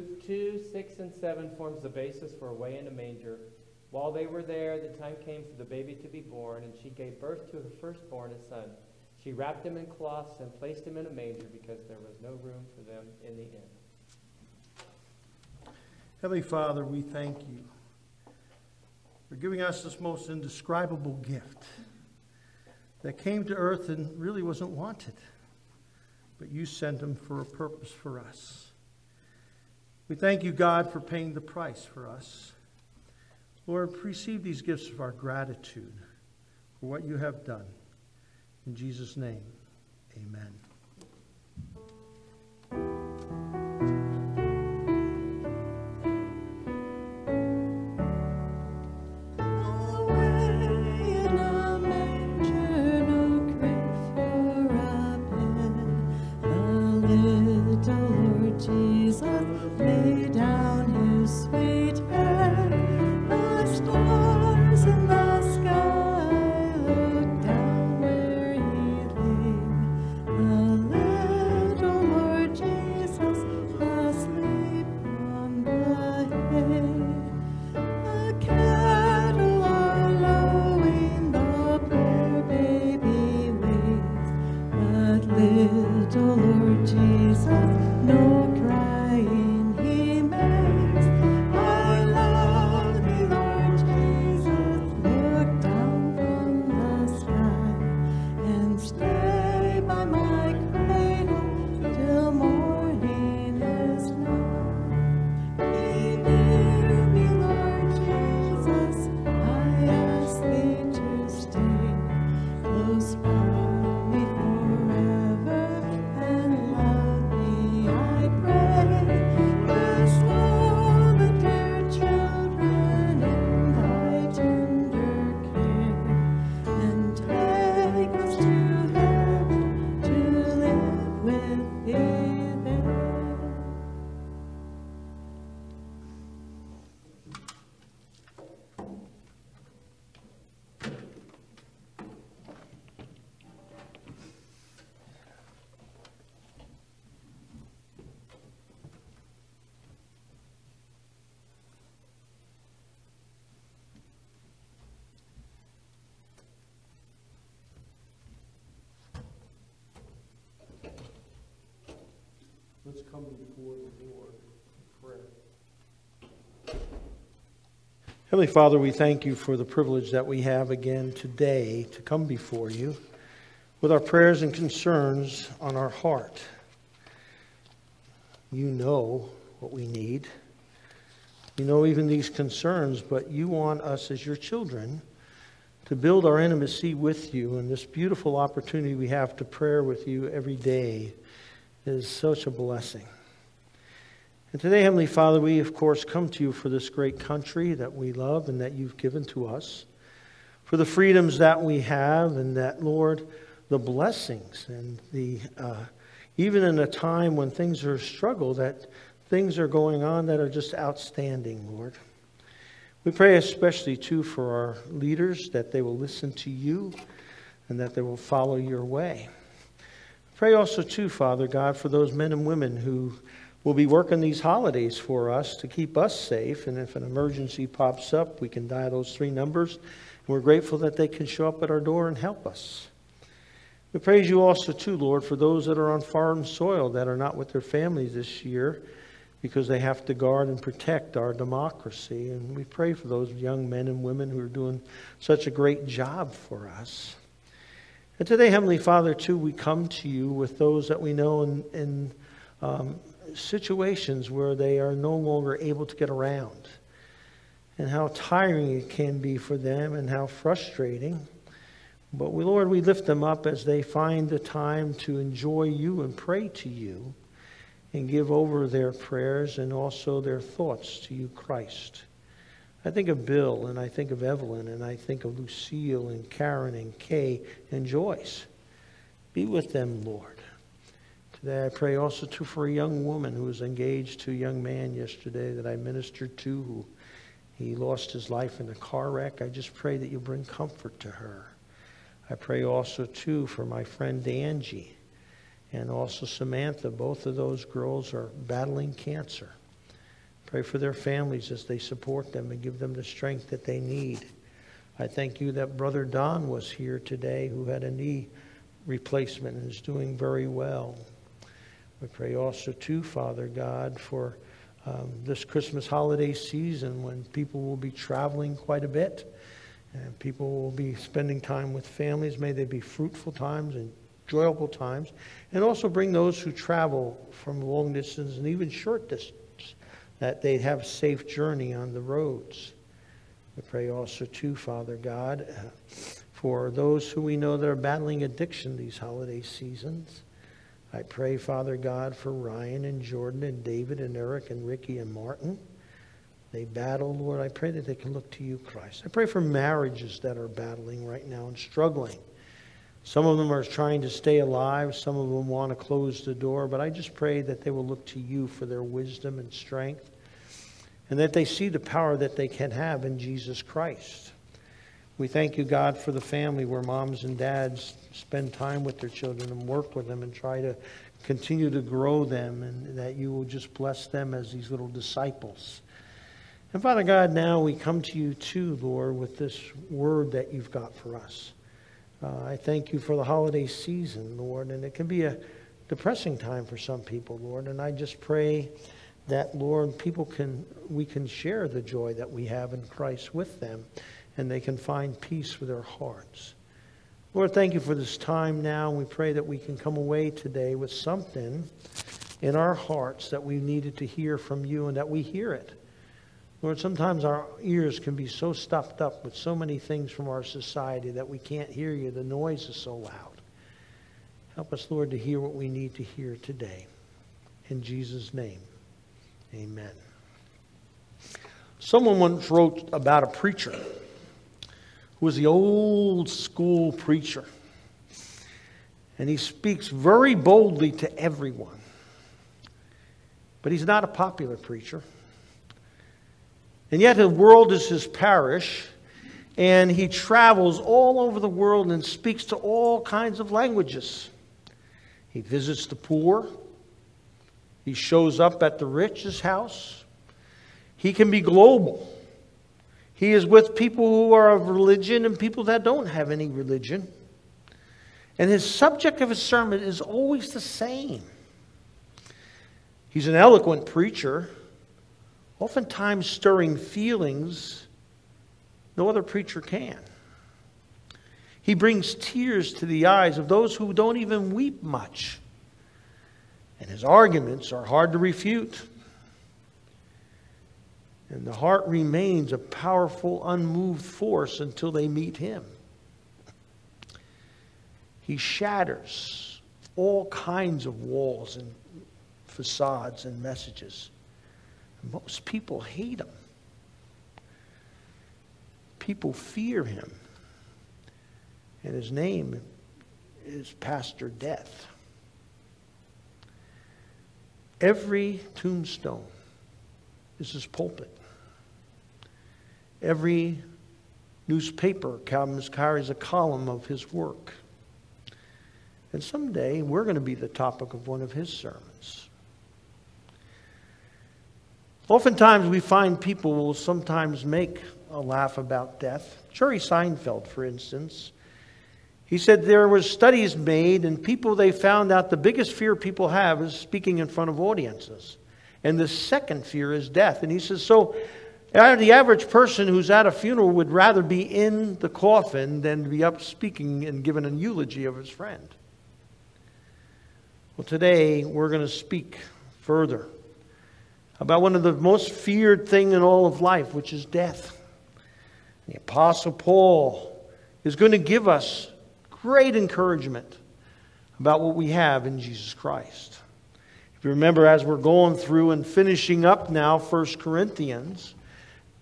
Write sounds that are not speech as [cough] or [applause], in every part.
2, 6, and 7 forms the basis for Away in a Manger. While they were there, the time came for the baby to be born, and she gave birth to her firstborn, a son. She wrapped him in cloths and placed him in a manger because there was no room for them in the inn. Heavenly Father, we thank you for giving us this most indescribable gift that came to earth and really wasn't wanted, but you sent him for a purpose for us. We thank you, God, for paying the price for us. Lord, receive these gifts of our gratitude for what you have done. In Jesus' name, amen. Come before the Lord in prayer. Heavenly Father, we thank you for the privilege that we have again today to come before you with our prayers and concerns on our heart. You know what we need. You know even these concerns, but you want us as your children to build our intimacy with you and this beautiful opportunity we have to prayer with you every day is such a blessing. And today, Heavenly Father, we of course come to you for this great country that we love and that you've given to us, for the freedoms that we have, and that, Lord, the blessings and the uh, even in a time when things are a struggle, that things are going on that are just outstanding, Lord. We pray especially too for our leaders that they will listen to you and that they will follow your way. Pray also, too, Father God, for those men and women who will be working these holidays for us to keep us safe. And if an emergency pops up, we can dial those three numbers. We're grateful that they can show up at our door and help us. We praise you also, too, Lord, for those that are on foreign soil that are not with their families this year because they have to guard and protect our democracy. And we pray for those young men and women who are doing such a great job for us. And today, Heavenly Father, too, we come to you with those that we know in, in um, situations where they are no longer able to get around, and how tiring it can be for them, and how frustrating. But we, Lord, we lift them up as they find the time to enjoy you and pray to you and give over their prayers and also their thoughts to you, Christ. I think of Bill and I think of Evelyn and I think of Lucille and Karen and Kay and Joyce. Be with them, Lord. Today I pray also too for a young woman who was engaged to a young man yesterday that I ministered to who he lost his life in a car wreck. I just pray that you bring comfort to her. I pray also too for my friend Angie and also Samantha. Both of those girls are battling cancer. Pray for their families as they support them and give them the strength that they need. I thank you that Brother Don was here today who had a knee replacement and is doing very well. We pray also, too, Father God, for um, this Christmas holiday season when people will be traveling quite a bit and people will be spending time with families. May they be fruitful times and enjoyable times. And also bring those who travel from long distance and even short distance that they have safe journey on the roads. We pray also, too, Father God, for those who we know that are battling addiction these holiday seasons. I pray, Father God, for Ryan and Jordan and David and Eric and Ricky and Martin. They battle, Lord. I pray that they can look to you, Christ. I pray for marriages that are battling right now and struggling. Some of them are trying to stay alive. Some of them want to close the door. But I just pray that they will look to you for their wisdom and strength and that they see the power that they can have in Jesus Christ. We thank you, God, for the family where moms and dads spend time with their children and work with them and try to continue to grow them, and that you will just bless them as these little disciples. And Father God, now we come to you too, Lord, with this word that you've got for us. Uh, I thank you for the holiday season, Lord, and it can be a depressing time for some people, Lord, and I just pray that, Lord, people can, we can share the joy that we have in Christ with them, and they can find peace for their hearts. Lord, thank you for this time now. We pray that we can come away today with something in our hearts that we needed to hear from you and that we hear it. Lord, sometimes our ears can be so stuffed up with so many things from our society that we can't hear you. The noise is so loud. Help us, Lord, to hear what we need to hear today. In Jesus' name, amen. Someone once wrote about a preacher who was the old school preacher. And he speaks very boldly to everyone. But he's not a popular preacher. And yet, the world is his parish, and he travels all over the world and speaks to all kinds of languages. He visits the poor, he shows up at the rich's house. He can be global. He is with people who are of religion and people that don't have any religion. And his subject of his sermon is always the same. He's an eloquent preacher oftentimes stirring feelings no other preacher can. He brings tears to the eyes of those who don't even weep much. And his arguments are hard to refute. And the heart remains a powerful, unmoved force until they meet him. He shatters all kinds of walls and facades and messages. Most people hate him. People fear him. And his name is Pastor Death. Every tombstone is his pulpit. Every newspaper comes, carries a column of his work. And someday we're going to be the topic of one of his sermons. Oftentimes, we find people will sometimes make a laugh about death. Jerry Seinfeld, for instance, he said there were studies made, and people they found out the biggest fear people have is speaking in front of audiences, and the second fear is death. And he says so. Uh, the average person who's at a funeral would rather be in the coffin than be up speaking and giving an eulogy of his friend. Well, today we're going to speak further about one of the most feared thing in all of life, which is death. The Apostle Paul is going to give us great encouragement about what we have in Jesus Christ. If you remember, as we're going through and finishing up now, 1 Corinthians,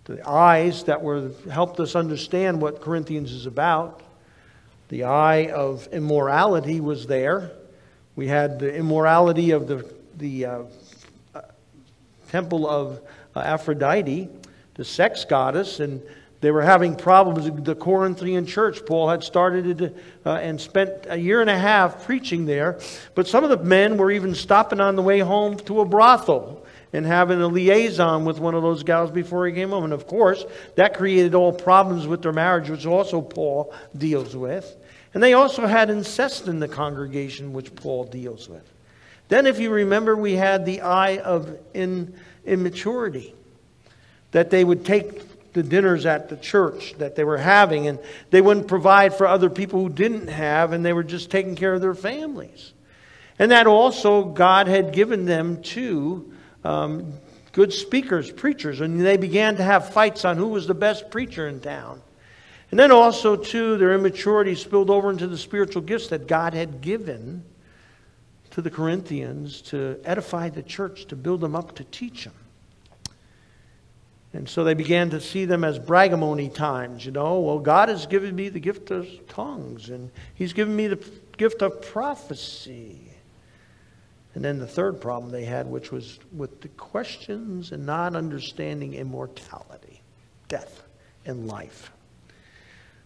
the eyes that were helped us understand what Corinthians is about. The eye of immorality was there. We had the immorality of the, the uh, temple of uh, Aphrodite, the sex goddess, and they were having problems. The Corinthian church, Paul had started uh, and spent a year and a half preaching there. But some of the men were even stopping on the way home to a brothel and having a liaison with one of those gals before he came home. And of course, that created all problems with their marriage, which also Paul deals with. And they also had incest in the congregation, which Paul deals with. Then, if you remember, we had the eye of in, immaturity, that they would take the dinners at the church that they were having, and they wouldn't provide for other people who didn't have, and they were just taking care of their families. And that also God had given them to um, good speakers, preachers, and they began to have fights on who was the best preacher in town. And then also, too, their immaturity spilled over into the spiritual gifts that God had given to the Corinthians to edify the church, to build them up, to teach them. And so they began to see them as bragamony times, you know. Well, God has given me the gift of tongues, and He's given me the gift of prophecy. And then the third problem they had, which was with the questions and not understanding immortality, death, and life.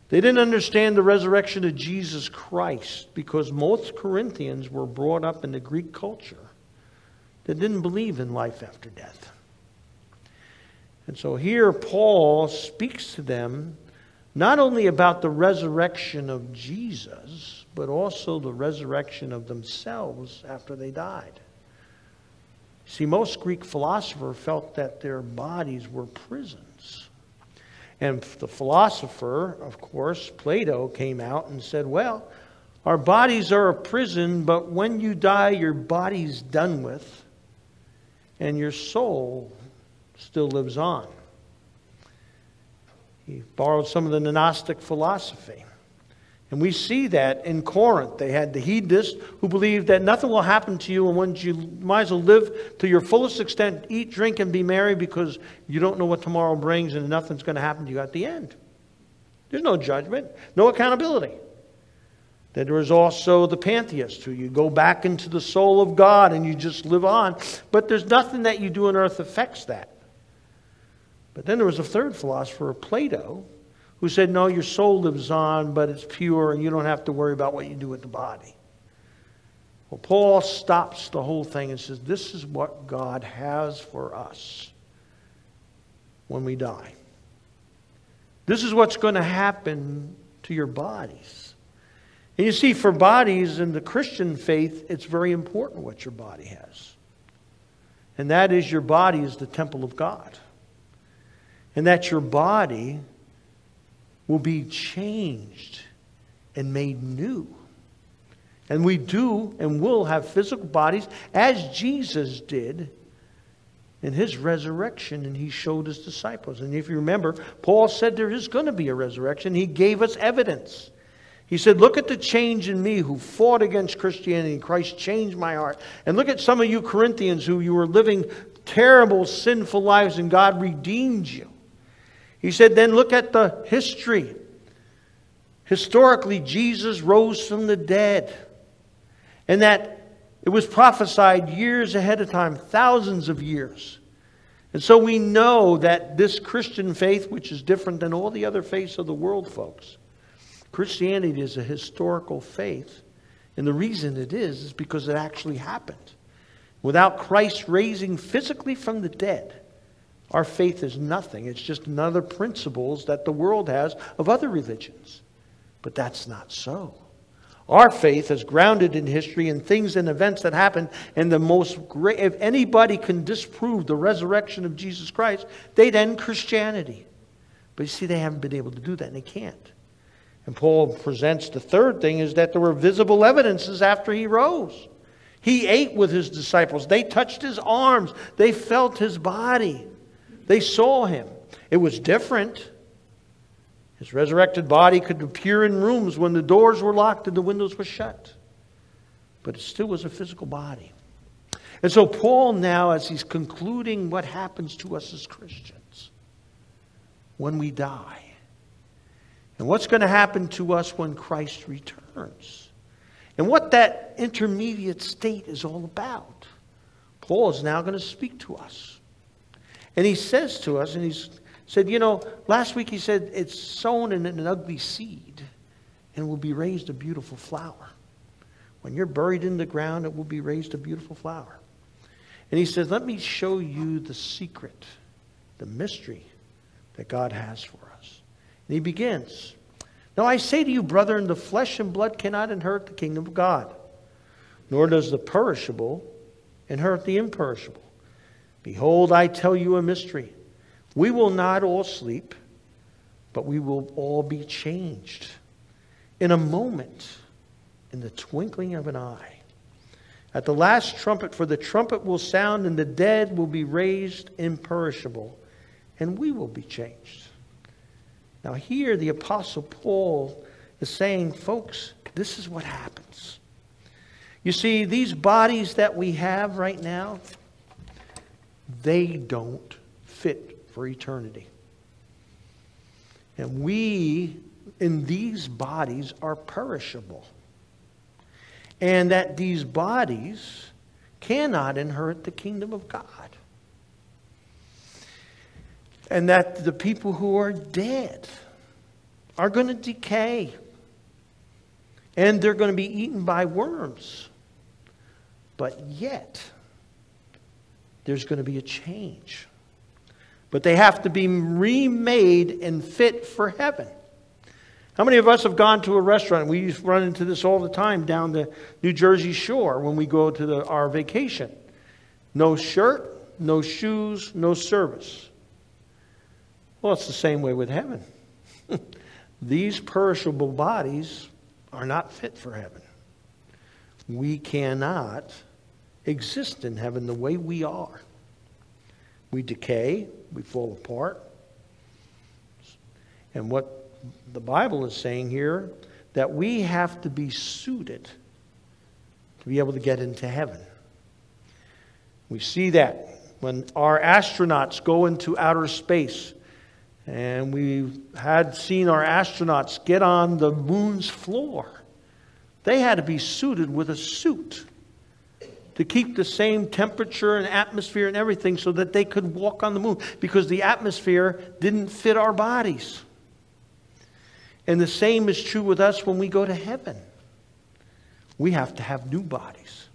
They didn't understand the resurrection of Jesus Christ because most Corinthians were brought up in the Greek culture that didn't believe in life after death. And so here Paul speaks to them not only about the resurrection of Jesus, but also the resurrection of themselves after they died. See, most Greek philosophers felt that their bodies were prisons. And the philosopher, of course, Plato, came out and said, Well, our bodies are a prison, but when you die, your body's done with, and your soul still lives on. He borrowed some of the Gnostic philosophy. And we see that in Corinth. They had the hedonists who believed that nothing will happen to you, and once you might as well live to your fullest extent, eat, drink, and be merry because you don't know what tomorrow brings and nothing's going to happen to you at the end. There's no judgment, no accountability. Then there was also the pantheist, who you go back into the soul of God and you just live on, but there's nothing that you do on earth affects that. But then there was a third philosopher, Plato, who said, No, your soul lives on, but it's pure, and you don't have to worry about what you do with the body. Well, Paul stops the whole thing and says, This is what God has for us when we die. This is what's going to happen to your bodies. And you see, for bodies in the Christian faith, it's very important what your body has. And that is, your body is the temple of God and that your body will be changed and made new. And we do and will have physical bodies as Jesus did in his resurrection, and he showed his disciples. And if you remember, Paul said there is going to be a resurrection. He gave us evidence. He said, Look at the change in me who fought against Christianity. Christ changed my heart. And look at some of you Corinthians who you were living terrible, sinful lives, and God redeemed you. He said, then look at the history. Historically, Jesus rose from the dead. And that it was prophesied years ahead of time, thousands of years. And so we know that this Christian faith, which is different than all the other faiths of the world, folks, Christianity is a historical faith. And the reason it is, is because it actually happened. Without Christ raising physically from the dead, our faith is nothing. It's just another principles that the world has of other religions. But that's not so. Our faith is grounded in history and things and events that happened. And the most great, if anybody can disprove the resurrection of Jesus Christ, they'd end Christianity. But you see, they haven't been able to do that, and they can't. And Paul presents the third thing is that there were visible evidences after he rose. He ate with his disciples, they touched his arms, they felt his body. They saw him. It was different. His resurrected body could appear in rooms when the doors were locked and the windows were shut. But it still was a physical body. And so, Paul, now, as he's concluding what happens to us as Christians when we die, and what's going to happen to us when Christ returns, and what that intermediate state is all about, Paul is now going to speak to us. And he says to us, and he said, you know, last week he said it's sown in an ugly seed and will be raised a beautiful flower. When you're buried in the ground, it will be raised a beautiful flower. And he says, Let me show you the secret, the mystery that God has for us. And he begins Now I say to you, brethren, the flesh and blood cannot inherit the kingdom of God, nor does the perishable inherit the imperishable. Behold, I tell you a mystery. We will not all sleep, but we will all be changed in a moment, in the twinkling of an eye. At the last trumpet, for the trumpet will sound, and the dead will be raised imperishable, and we will be changed. Now, here the Apostle Paul is saying, folks, this is what happens. You see, these bodies that we have right now, they don't fit for eternity. And we, in these bodies, are perishable and that these bodies cannot inherit the kingdom of God. And that the people who are dead are going to decay. And they're going to be eaten by worms. But yet, there's going to be a change. But they have to be remade and fit for heaven. How many of us have gone to a restaurant? We run into this all the time down the New Jersey shore when we go to the, our vacation. No shirt, no shoes, no service. Well, it's the same way with heaven. [laughs] These perishable bodies are not fit for heaven. We cannot exist in heaven the way we are. We decay, we fall apart. And what the Bible is saying here that we have to be suited to be able to get into heaven. We see that when our astronauts go into outer space, and we had seen our astronauts get on the moon's floor. They had to be suited with a suit to keep the same temperature and atmosphere and everything so that they could walk on the moon because the atmosphere didn't fit our bodies. And the same is true with us when we go to heaven. We have to have new bodies.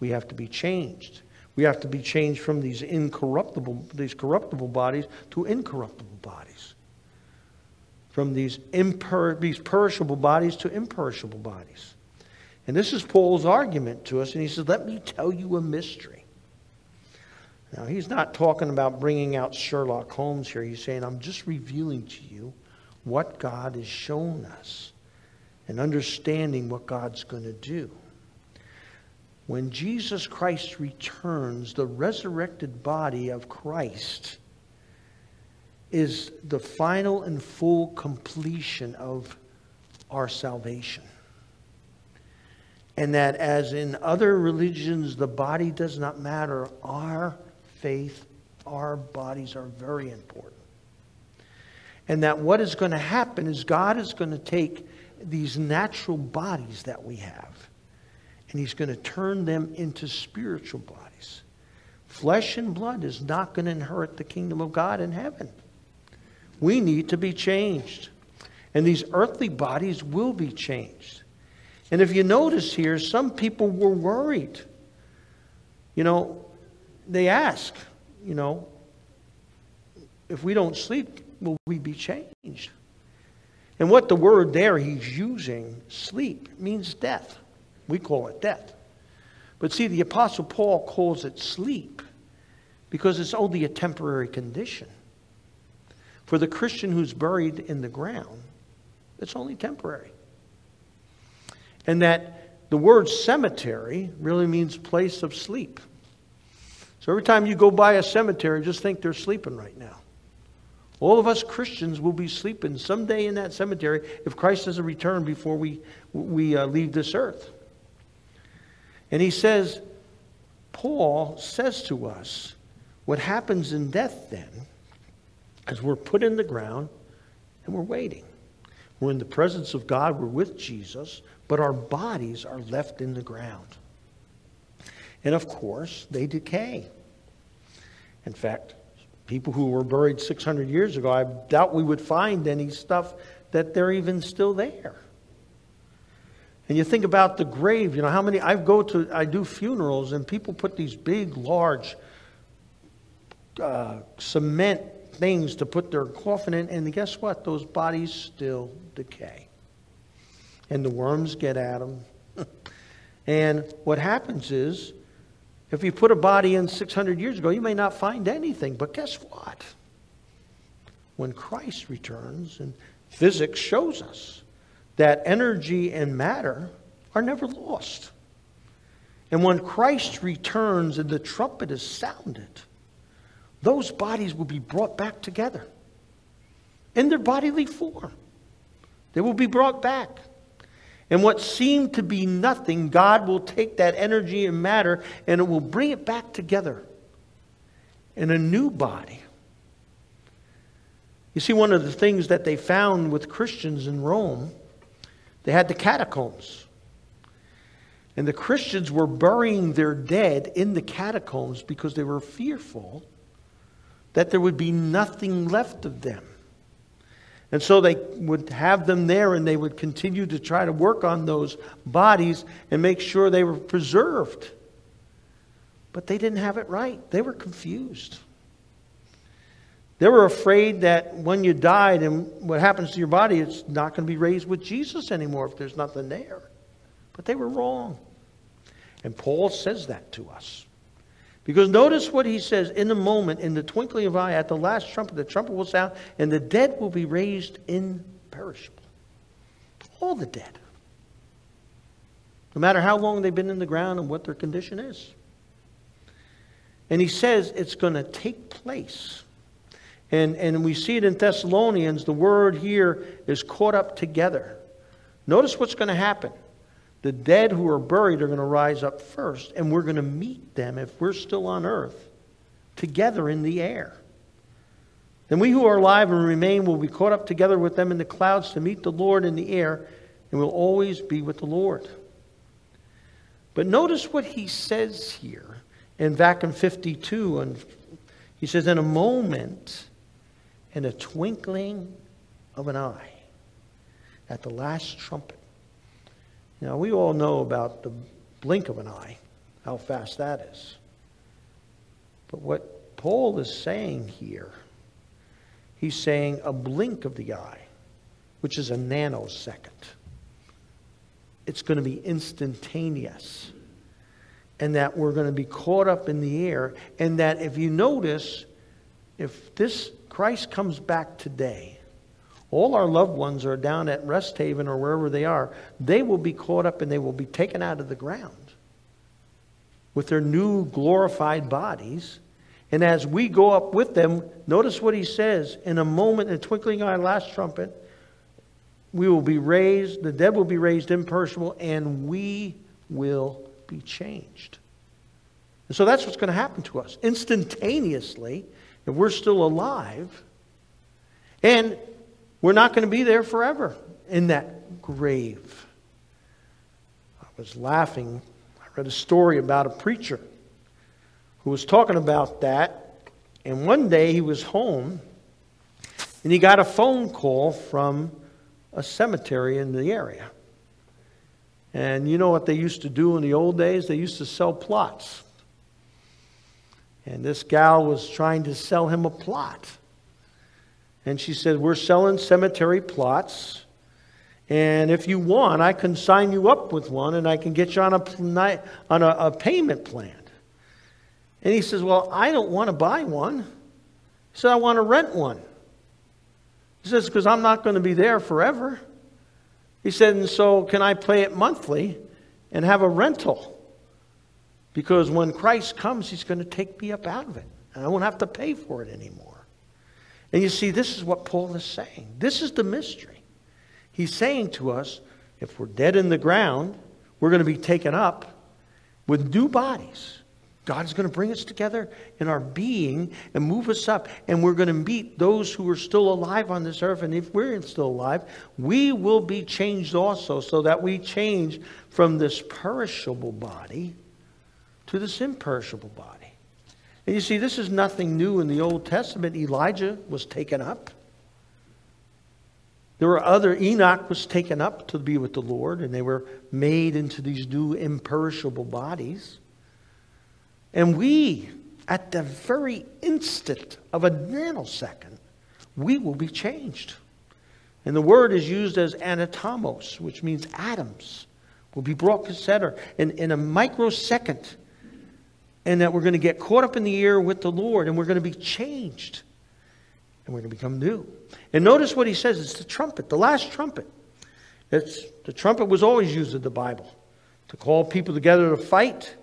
We have to be changed. We have to be changed from these incorruptible, these corruptible bodies to incorruptible bodies. From these, imper, these perishable bodies to imperishable bodies. And this is Paul's argument to us. And he says, Let me tell you a mystery. Now, he's not talking about bringing out Sherlock Holmes here. He's saying, I'm just revealing to you what God has shown us and understanding what God's going to do. When Jesus Christ returns, the resurrected body of Christ is the final and full completion of our salvation. And that, as in other religions, the body does not matter, our faith, our bodies are very important. And that what is going to happen is God is going to take these natural bodies that we have and He's going to turn them into spiritual bodies. Flesh and blood is not going to inherit the kingdom of God in heaven. We need to be changed. And these earthly bodies will be changed. And if you notice here, some people were worried. You know, they ask, you know, if we don't sleep, will we be changed? And what the word there he's using, sleep, means death. We call it death. But see, the Apostle Paul calls it sleep because it's only a temporary condition. For the Christian who's buried in the ground, it's only temporary. And that the word cemetery really means place of sleep. So every time you go by a cemetery, just think they're sleeping right now. All of us Christians will be sleeping someday in that cemetery if Christ doesn't return before we, we uh, leave this earth. And he says, Paul says to us, what happens in death then is we're put in the ground and we're waiting. We're in the presence of God, we're with Jesus, but our bodies are left in the ground. And of course, they decay. In fact, people who were buried 600 years ago, I doubt we would find any stuff that they're even still there. And you think about the grave, you know, how many, I go to, I do funerals and people put these big, large uh, cement things to put their coffin in, and guess what? Those bodies still decay. And the worms get at them. [laughs] and what happens is, if you put a body in 600 years ago, you may not find anything, but guess what? When Christ returns, and physics shows us that energy and matter are never lost. And when Christ returns and the trumpet is sounded, those bodies will be brought back together in their bodily form. They will be brought back. And what seemed to be nothing, God will take that energy and matter and it will bring it back together in a new body. You see, one of the things that they found with Christians in Rome, they had the catacombs. And the Christians were burying their dead in the catacombs because they were fearful that there would be nothing left of them. And so they would have them there and they would continue to try to work on those bodies and make sure they were preserved. But they didn't have it right, they were confused. They were afraid that when you died and what happens to your body, it's not going to be raised with Jesus anymore if there's nothing there. But they were wrong. And Paul says that to us. Because notice what he says in a moment, in the twinkling of an eye, at the last trumpet, the trumpet will sound, and the dead will be raised imperishable. All the dead. No matter how long they've been in the ground and what their condition is. And he says it's going to take place. And, and we see it in Thessalonians, the word here is caught up together. Notice what's going to happen. The dead who are buried are going to rise up first, and we're going to meet them if we're still on earth together in the air. Then we who are alive and remain will be caught up together with them in the clouds to meet the Lord in the air, and will always be with the Lord. But notice what he says here in in 52. And he says, In a moment, in a twinkling of an eye, at the last trumpet, now, we all know about the blink of an eye, how fast that is. But what Paul is saying here, he's saying a blink of the eye, which is a nanosecond. It's going to be instantaneous. And that we're going to be caught up in the air. And that if you notice, if this Christ comes back today, all our loved ones are down at Rest Haven or wherever they are, they will be caught up and they will be taken out of the ground with their new glorified bodies. And as we go up with them, notice what he says in a moment, in a twinkling eye, last trumpet, we will be raised, the dead will be raised imperishable, and we will be changed. And so that's what's going to happen to us instantaneously if we're still alive. And we're not going to be there forever in that grave. I was laughing. I read a story about a preacher who was talking about that. And one day he was home and he got a phone call from a cemetery in the area. And you know what they used to do in the old days? They used to sell plots. And this gal was trying to sell him a plot. And she said, We're selling cemetery plots. And if you want, I can sign you up with one and I can get you on a, on a, a payment plan. And he says, Well, I don't want to buy one. He said, I want to rent one. He says, Because I'm not going to be there forever. He said, And so can I pay it monthly and have a rental? Because when Christ comes, he's going to take me up out of it. And I won't have to pay for it anymore. And you see, this is what Paul is saying. This is the mystery. He's saying to us if we're dead in the ground, we're going to be taken up with new bodies. God's going to bring us together in our being and move us up. And we're going to meet those who are still alive on this earth. And if we're still alive, we will be changed also, so that we change from this perishable body to this imperishable body. And you see, this is nothing new in the Old Testament. Elijah was taken up. There were other, Enoch was taken up to be with the Lord, and they were made into these new imperishable bodies. And we, at the very instant of a nanosecond, we will be changed. And the word is used as anatomos, which means atoms, will be brought together in, in a microsecond. And that we're going to get caught up in the air with the Lord and we're going to be changed. And we're going to become new. And notice what he says it's the trumpet, the last trumpet. It's, the trumpet was always used in the Bible to call people together to fight,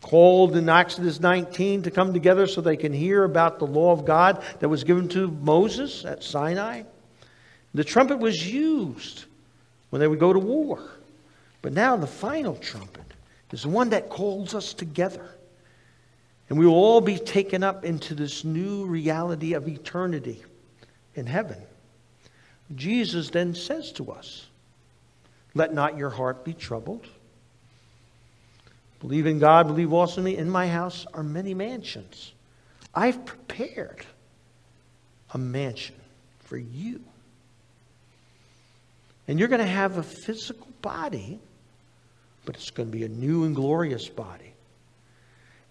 called in Exodus 19 to come together so they can hear about the law of God that was given to Moses at Sinai. The trumpet was used when they would go to war. But now the final trumpet is the one that calls us together. And we will all be taken up into this new reality of eternity in heaven. Jesus then says to us, Let not your heart be troubled. Believe in God, believe also in me. In my house are many mansions. I've prepared a mansion for you. And you're going to have a physical body, but it's going to be a new and glorious body.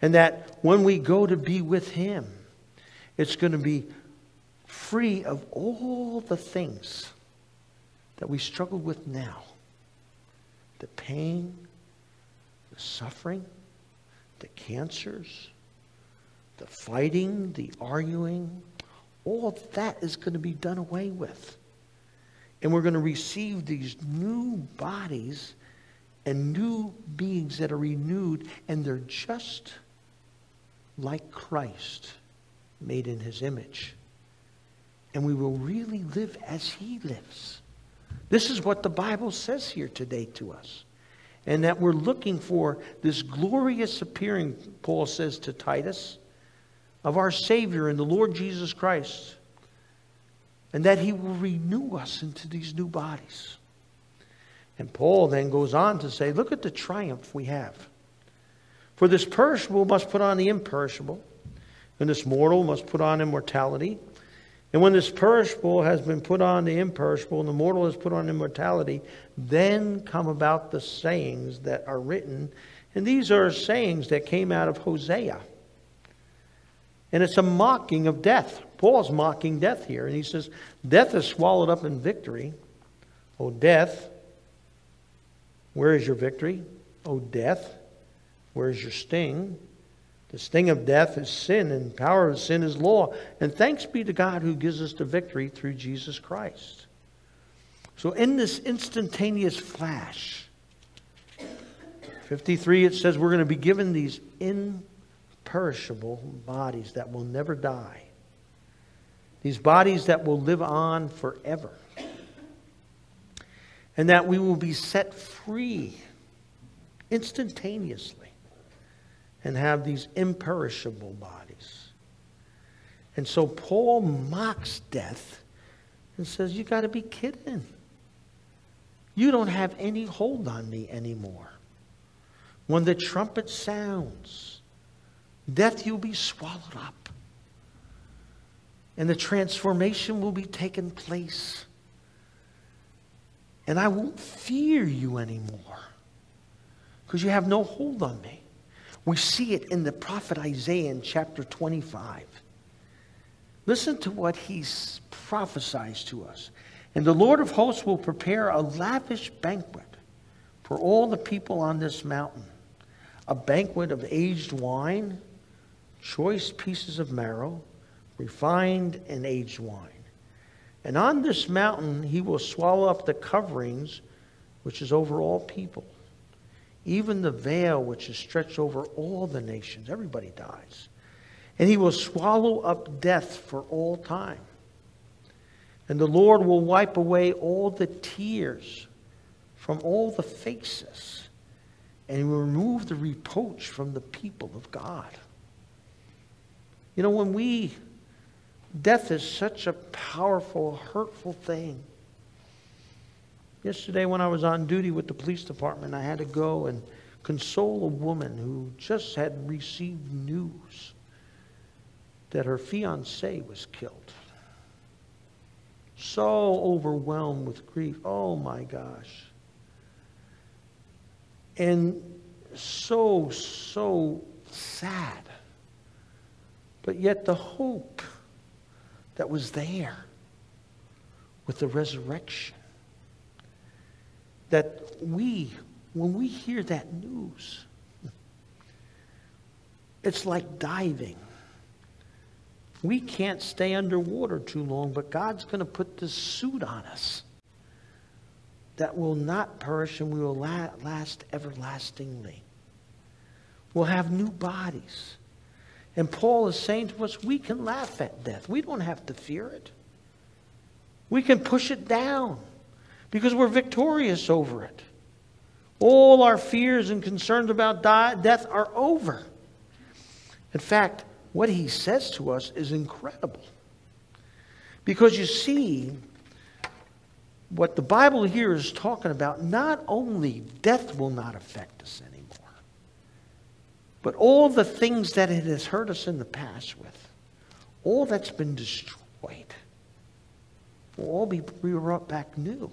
And that when we go to be with Him, it's going to be free of all the things that we struggle with now the pain, the suffering, the cancers, the fighting, the arguing. All that is going to be done away with. And we're going to receive these new bodies and new beings that are renewed, and they're just like Christ, made in his image. And we will really live as he lives. This is what the Bible says here today to us. And that we're looking for this glorious appearing, Paul says to Titus, of our Savior and the Lord Jesus Christ and that he will renew us into these new bodies. And Paul then goes on to say, Look at the triumph we have. For this perishable must put on the imperishable, and this mortal must put on immortality. And when this perishable has been put on the imperishable, and the mortal has put on immortality, then come about the sayings that are written. And these are sayings that came out of Hosea. And it's a mocking of death. Paul's mocking death here. And he says, Death is swallowed up in victory. O death, where is your victory? O death, where is your sting? The sting of death is sin, and power of sin is law. And thanks be to God who gives us the victory through Jesus Christ. So, in this instantaneous flash, 53, it says we're going to be given these imperishable bodies that will never die. These bodies that will live on forever. And that we will be set free instantaneously and have these imperishable bodies. And so Paul mocks death and says, You got to be kidding. You don't have any hold on me anymore. When the trumpet sounds, Death, you'll be swallowed up. And the transformation will be taking place. And I won't fear you anymore because you have no hold on me. We see it in the prophet Isaiah in chapter 25. Listen to what he prophesies to us. And the Lord of hosts will prepare a lavish banquet for all the people on this mountain, a banquet of aged wine choice pieces of marrow, refined and aged wine. And on this mountain he will swallow up the coverings which is over all people, even the veil which is stretched over all the nations. Everybody dies. And he will swallow up death for all time. And the Lord will wipe away all the tears from all the faces, and he will remove the reproach from the people of God. You know, when we, death is such a powerful, hurtful thing. Yesterday, when I was on duty with the police department, I had to go and console a woman who just had received news that her fiance was killed. so overwhelmed with grief. Oh my gosh. And so, so sad. But yet the hope that was there with the resurrection, that we, when we hear that news, it's like diving. We can't stay underwater too long, but God's going to put this suit on us that will not perish and we will last everlastingly. We'll have new bodies. And Paul is saying to us, we can laugh at death. We don't have to fear it. We can push it down because we're victorious over it. All our fears and concerns about die, death are over. In fact, what he says to us is incredible. Because you see, what the Bible here is talking about, not only death will not affect us anymore, but all the things that it has hurt us in the past with, all that's been destroyed, will all be brought back new.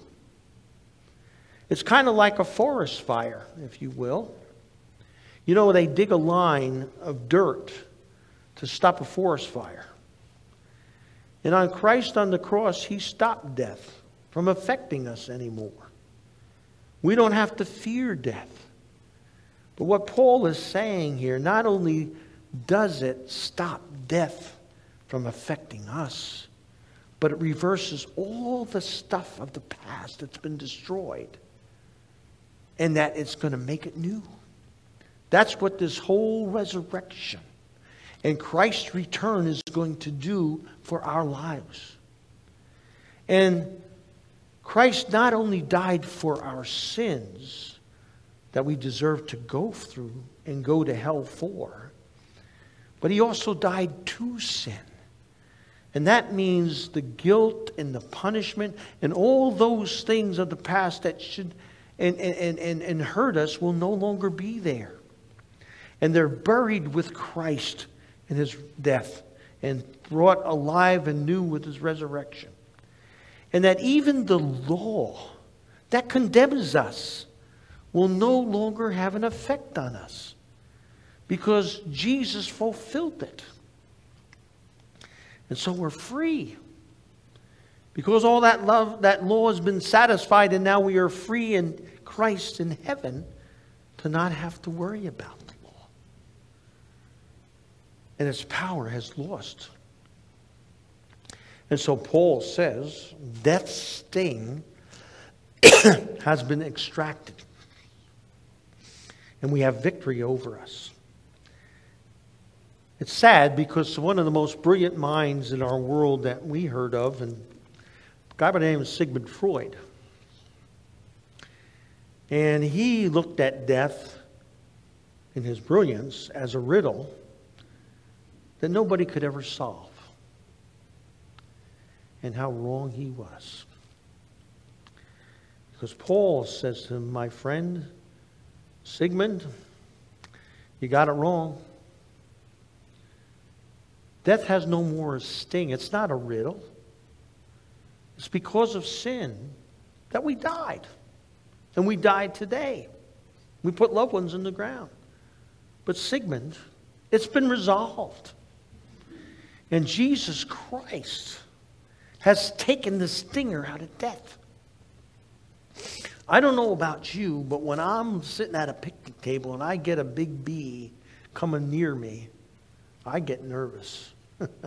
It's kind of like a forest fire, if you will. You know, they dig a line of dirt to stop a forest fire. And on Christ on the cross, he stopped death from affecting us anymore. We don't have to fear death. But what Paul is saying here, not only does it stop death from affecting us, but it reverses all the stuff of the past that's been destroyed and that it's going to make it new. That's what this whole resurrection and Christ's return is going to do for our lives. And Christ not only died for our sins that we deserve to go through and go to hell for, but he also died to sin. And that means the guilt and the punishment and all those things of the past that should and, and, and, and hurt us will no longer be there. And they're buried with Christ in his death and brought alive and new with his resurrection. And that even the law that condemns us will no longer have an effect on us because Jesus fulfilled it. And so we're free. Because all that love, that law has been satisfied, and now we are free in Christ in heaven to not have to worry about the law. and its power has lost. And so Paul says death's sting [coughs] has been extracted. And we have victory over us. It's sad because one of the most brilliant minds in our world that we heard of, and guy by the name of Sigmund Freud, and he looked at death in his brilliance as a riddle that nobody could ever solve. And how wrong he was. Because Paul says to him, My friend, Sigmund, you got it wrong. Death has no more sting. It's not a riddle. It's because of sin that we died. And we died today. We put loved ones in the ground. But Sigmund, it's been resolved. And Jesus Christ has taken the stinger out of death. I don't know about you, but when I'm sitting at a picnic table and I get a big bee coming near me, I get nervous. [laughs]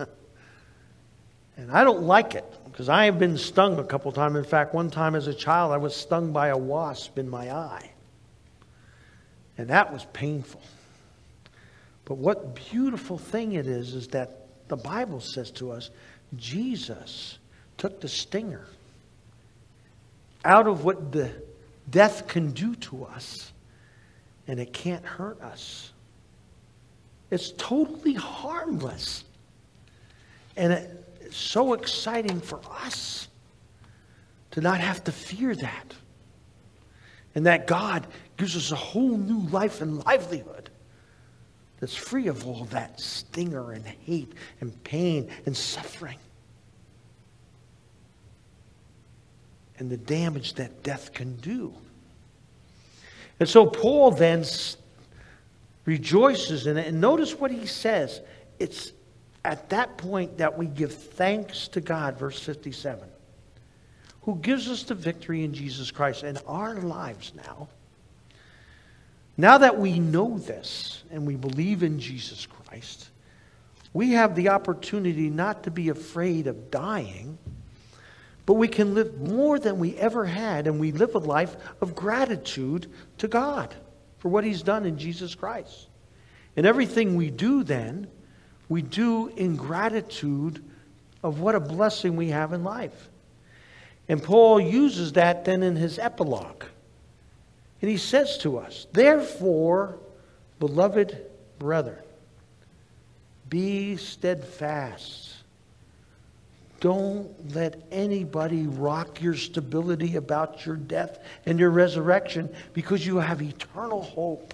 and I don't like it because I have been stung a couple times. In fact, one time as a child, I was stung by a wasp in my eye. And that was painful. But what beautiful thing it is is that the Bible says to us Jesus took the stinger out of what the death can do to us, and it can't hurt us. It's totally harmless. And so exciting for us to not have to fear that. And that God gives us a whole new life and livelihood that's free of all that stinger and hate and pain and suffering. and the damage that death can do. And so Paul then rejoices in it. And notice what he says. It's at that point that we give thanks to God, verse 57, who gives us the victory in Jesus Christ in our lives now. Now that we know this and we believe in Jesus Christ, we have the opportunity not to be afraid of dying, but we can live more than we ever had, and we live a life of gratitude to God for what He's done in Jesus Christ. And everything we do then, we do in gratitude of what a blessing we have in life. And Paul uses that then in his epilogue. And he says to us, Therefore, beloved brethren, be steadfast. Don't let anybody rock your stability about your death and your resurrection because you have eternal hope.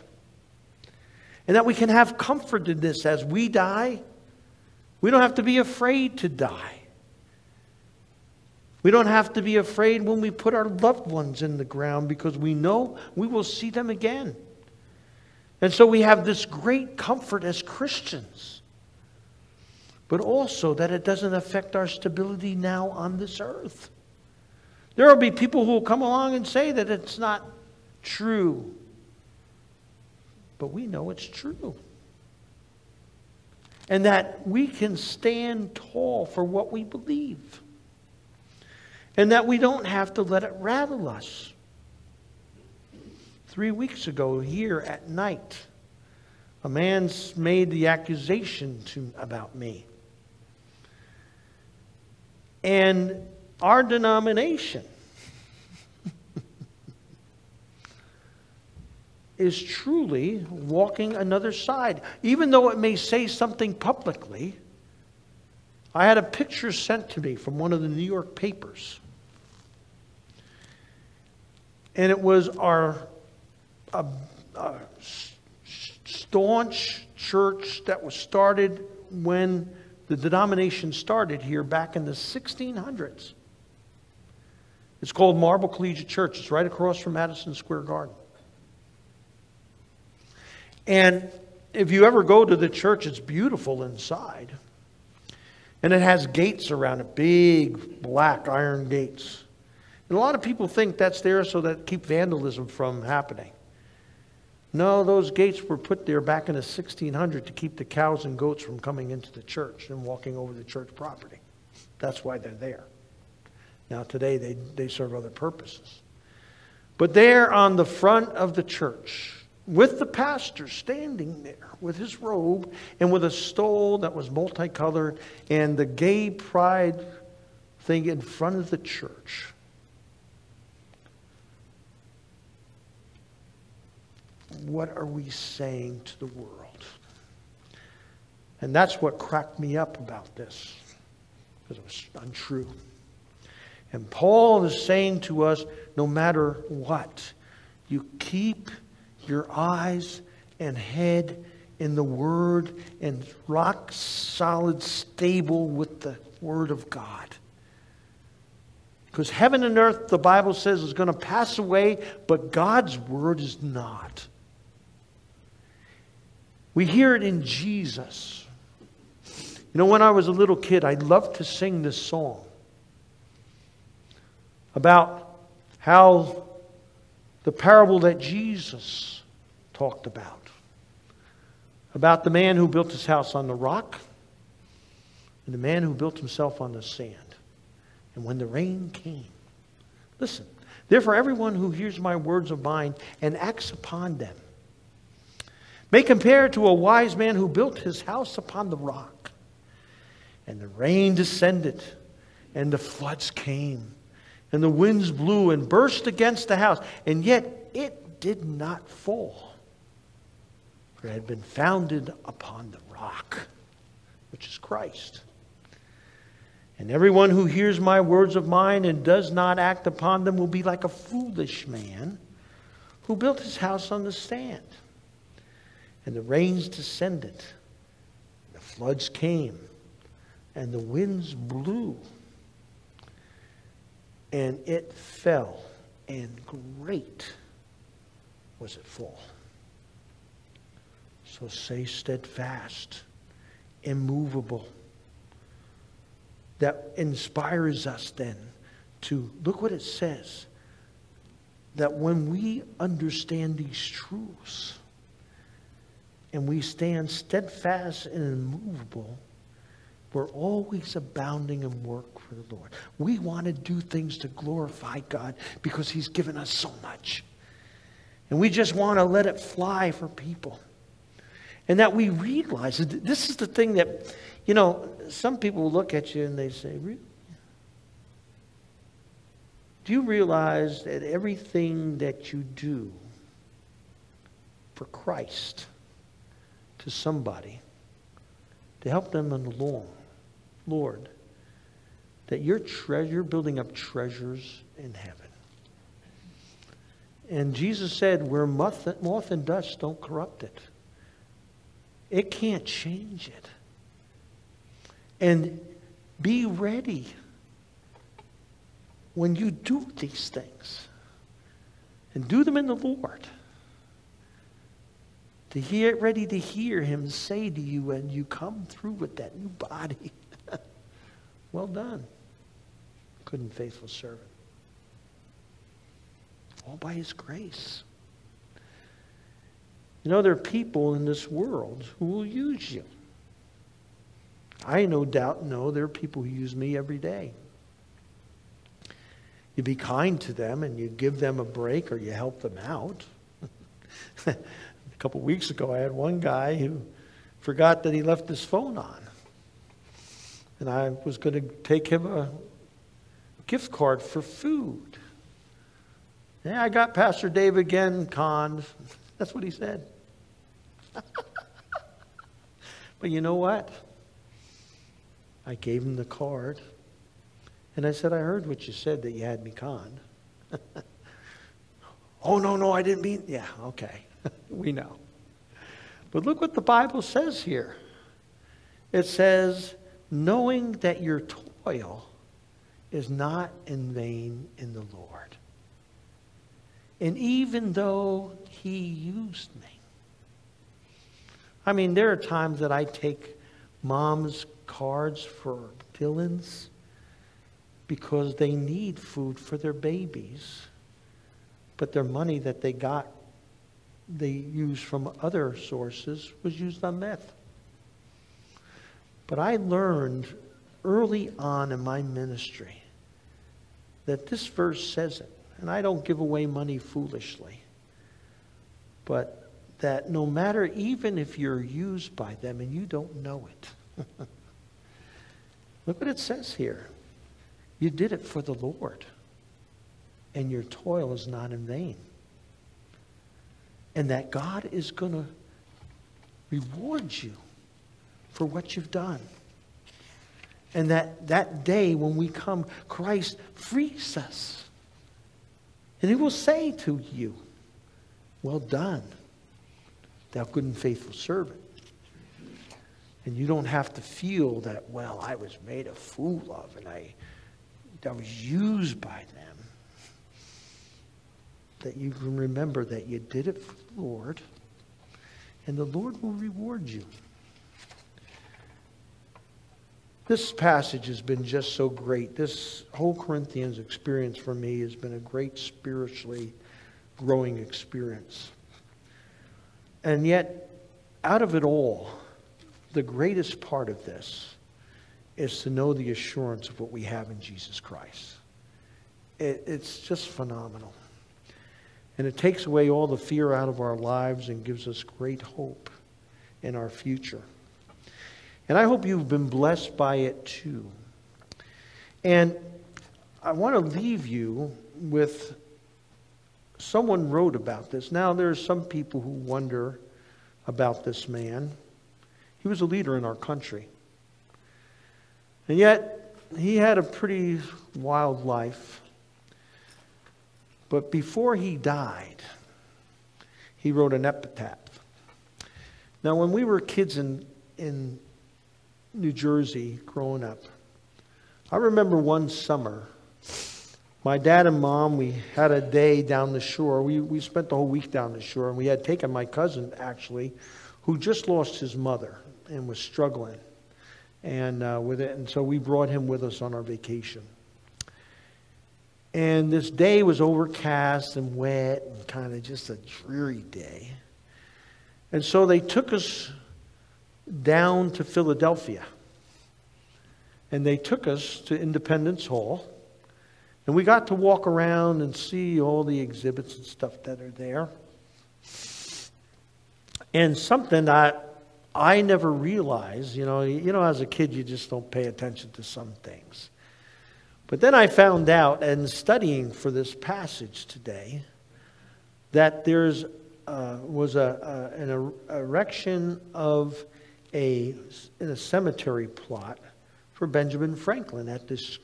And that we can have comfort in this as we die. We don't have to be afraid to die. We don't have to be afraid when we put our loved ones in the ground because we know we will see them again. And so we have this great comfort as Christians, but also that it doesn't affect our stability now on this earth. There will be people who will come along and say that it's not true, but we know it's true. And that we can stand tall for what we believe and that we don't have to let it rattle us. Three weeks ago, here at night, a man made the accusation to, about me. And our denomination is truly walking another side. Even though it may say something publicly, I had a picture sent to me from one of the New York papers. And it was our a, a staunch church that was started when the denomination started here back in the 1600s. It's called Marble Collegiate Church. It's right across from Madison Square Garden. And if you ever go to the church, it's beautiful inside. And it has gates around it, big black iron gates. And a lot of people think that's there so that keep vandalism from happening. No, those gates were put there back in the 1600 to keep the cows and goats from coming into the church and walking over the church property. That's why they're there. Now, today they, they serve other purposes. But there on the front of the church, with the pastor standing there with his robe and with a stole that was multicolored and the gay pride thing in front of the church. What are we saying to the world? And that's what cracked me up about this, because it was untrue. And Paul is saying to us no matter what, you keep your eyes and head in the Word and rock solid, stable with the Word of God. Because heaven and earth, the Bible says, is going to pass away, but God's Word is not. We hear it in Jesus. You know, when I was a little kid, I loved to sing this song about how the parable that Jesus talked about about the man who built his house on the rock and the man who built himself on the sand. And when the rain came, listen, therefore, everyone who hears my words of mine and acts upon them may compare to a wise man who built his house upon the rock. And the rain descended, and the floods came, and the winds blew and burst against the house, and yet it did not fall, for it had been founded upon the rock, which is Christ. And everyone who hears my words of mine and does not act upon them will be like a foolish man who built his house on the sand. And the rains descended, the floods came, and the winds blew And it fell, and great was it full. So say steadfast, immovable. That inspires us then to look what it says that when we understand these truths and we stand steadfast and immovable, we're always abounding in work for the Lord. We want to do things to glorify God because He's given us so much. And we just want to let it fly for people. And that we realize that this is the thing that, you know, some people look at you and they say, really? Do you realize that everything that you do for Christ to somebody to help them in the long, Lord, that you're, tre- you're building up treasures in heaven. And Jesus said, where moth, moth and dust don't corrupt it. It can't change it. And be ready when you do these things. And do them in the Lord. To get ready to hear him say to you when you come through with that new body, [laughs] well done, good and faithful servant all by his grace. You know, there are people in this world who will use you. I no doubt know there are people who use me every day. You be kind to them and you give them a break or you help them out. [laughs] a couple weeks ago, I had one guy who forgot that he left his phone on. And I was going to take him a gift card for food. Yeah, I got Pastor Dave again conned. That's what he said. [laughs] but you know what? I gave him the card. And I said, I heard what you said that you had me conned. [laughs] oh, no, no, I didn't mean. Yeah, okay. [laughs] we know. But look what the Bible says here it says, knowing that your toil is not in vain in the Lord. And even though he used me, I mean, there are times that I take mom's cards for Dylan's because they need food for their babies. But their money that they got, they used from other sources, was used on meth. But I learned early on in my ministry that this verse says it. And I don't give away money foolishly. But that no matter, even if you're used by them and you don't know it, [laughs] look what it says here. You did it for the Lord, and your toil is not in vain. And that God is going to reward you for what you've done. And that that day when we come, Christ frees us and he will say to you, Well done, thou good and faithful servant. And you don't have to feel that, well, I was made a fool of and I, I was used by them. That you can remember that you did it for the Lord, and the Lord will reward you. This passage has been just so great. This whole Corinthians experience for me has been a great spiritually growing experience. And yet, out of it all, the greatest part of this is to know the assurance of what we have in Jesus Christ. It, it's just phenomenal. And it takes away all the fear out of our lives and gives us great hope in our future. And I hope you've been blessed by it too. And I want to leave you with someone wrote about this. Now, there are some people who wonder about this man. He was a leader in our country. And yet, he had a pretty wild life. But before he died, he wrote an epitaph. Now, when we were kids in, in New Jersey growing up. I remember one summer my dad and mom, we had a day down the shore. We, we spent the whole week down the shore, and we had taken my cousin, actually, who just lost his mother and was struggling and uh, with it. And so we brought him with us on our vacation. And this day was overcast and wet and kind of just a dreary day. And so they took us down to Philadelphia. And they took us to Independence Hall. And we got to walk around and see all the exhibits and stuff that are there. And something that I never realized, you know, you know, as a kid, you just don't pay attention to some things. But then I found out, and studying for this passage today, that there's uh, was a, a, an erection of a in a cemetery plot for Benjamin Franklin at this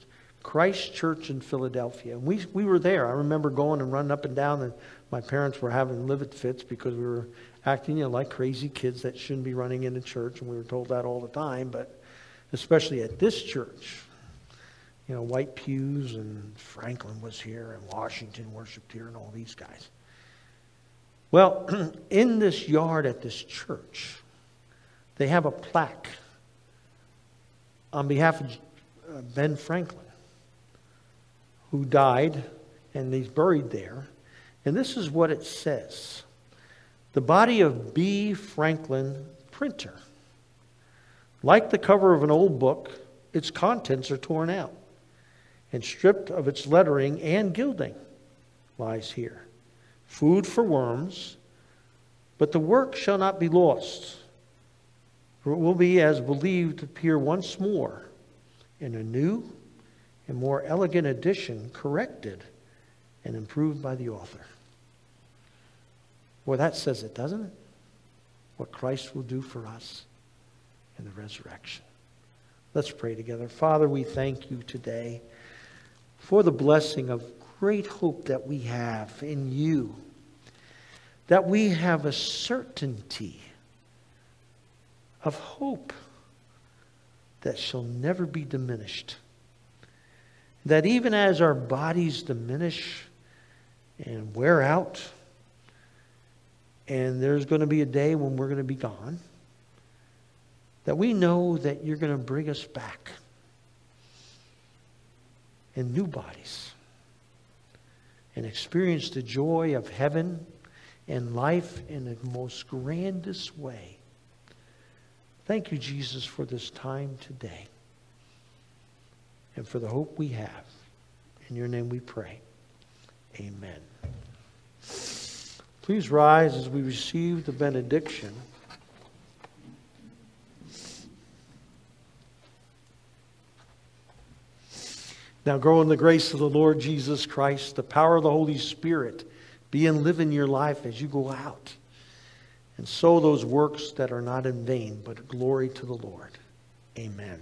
Christ Church in Philadelphia. And we, we were there. I remember going and running up and down, and my parents were having livid fits because we were acting you know, like crazy kids that shouldn't be running into church, and we were told that all the time, but especially at this church. You know, White Pews and Franklin was here, and Washington worshiped here, and all these guys. Well, [clears throat] in this yard at this church, they have a plaque on behalf of uh, Ben Franklin, who died, and he's buried there. And this is what it says the body of B. Franklin, printer. Like the cover of an old book, its contents are torn out and stripped of its lettering and gilding, lies here. Food for worms, but the work shall not be lost, for it will be, as believed, to appear once more in a new and more elegant edition, corrected and improved by the author. Well, that says it, doesn't it? What Christ will do for us in the resurrection. Let's pray together. Father, we thank you today for the blessing of great hope that we have in you, that we have a certainty of hope that shall never be diminished. That even as our bodies diminish and wear out, and there's going to be a day when we're going to be gone, that we know that you're going to bring us back in new bodies and experience the joy of heaven and life in the most grandest way. Thank you, Jesus, for this time today and for the hope we have. In your name we pray. Amen. Please rise as we receive the benediction. Now, grow in the grace of the Lord Jesus Christ, the power of the Holy Spirit be and live in your life as you go out and so those works that are not in vain, but glory to the Lord. Amen.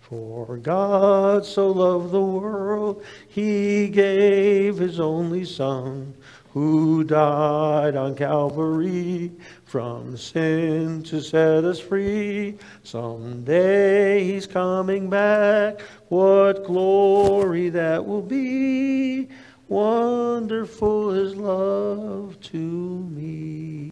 For God so loved the world, he gave his only Son who died on Calvary from sin to set us free. Someday he's coming back. What glory that will be! Wonderful his love to me.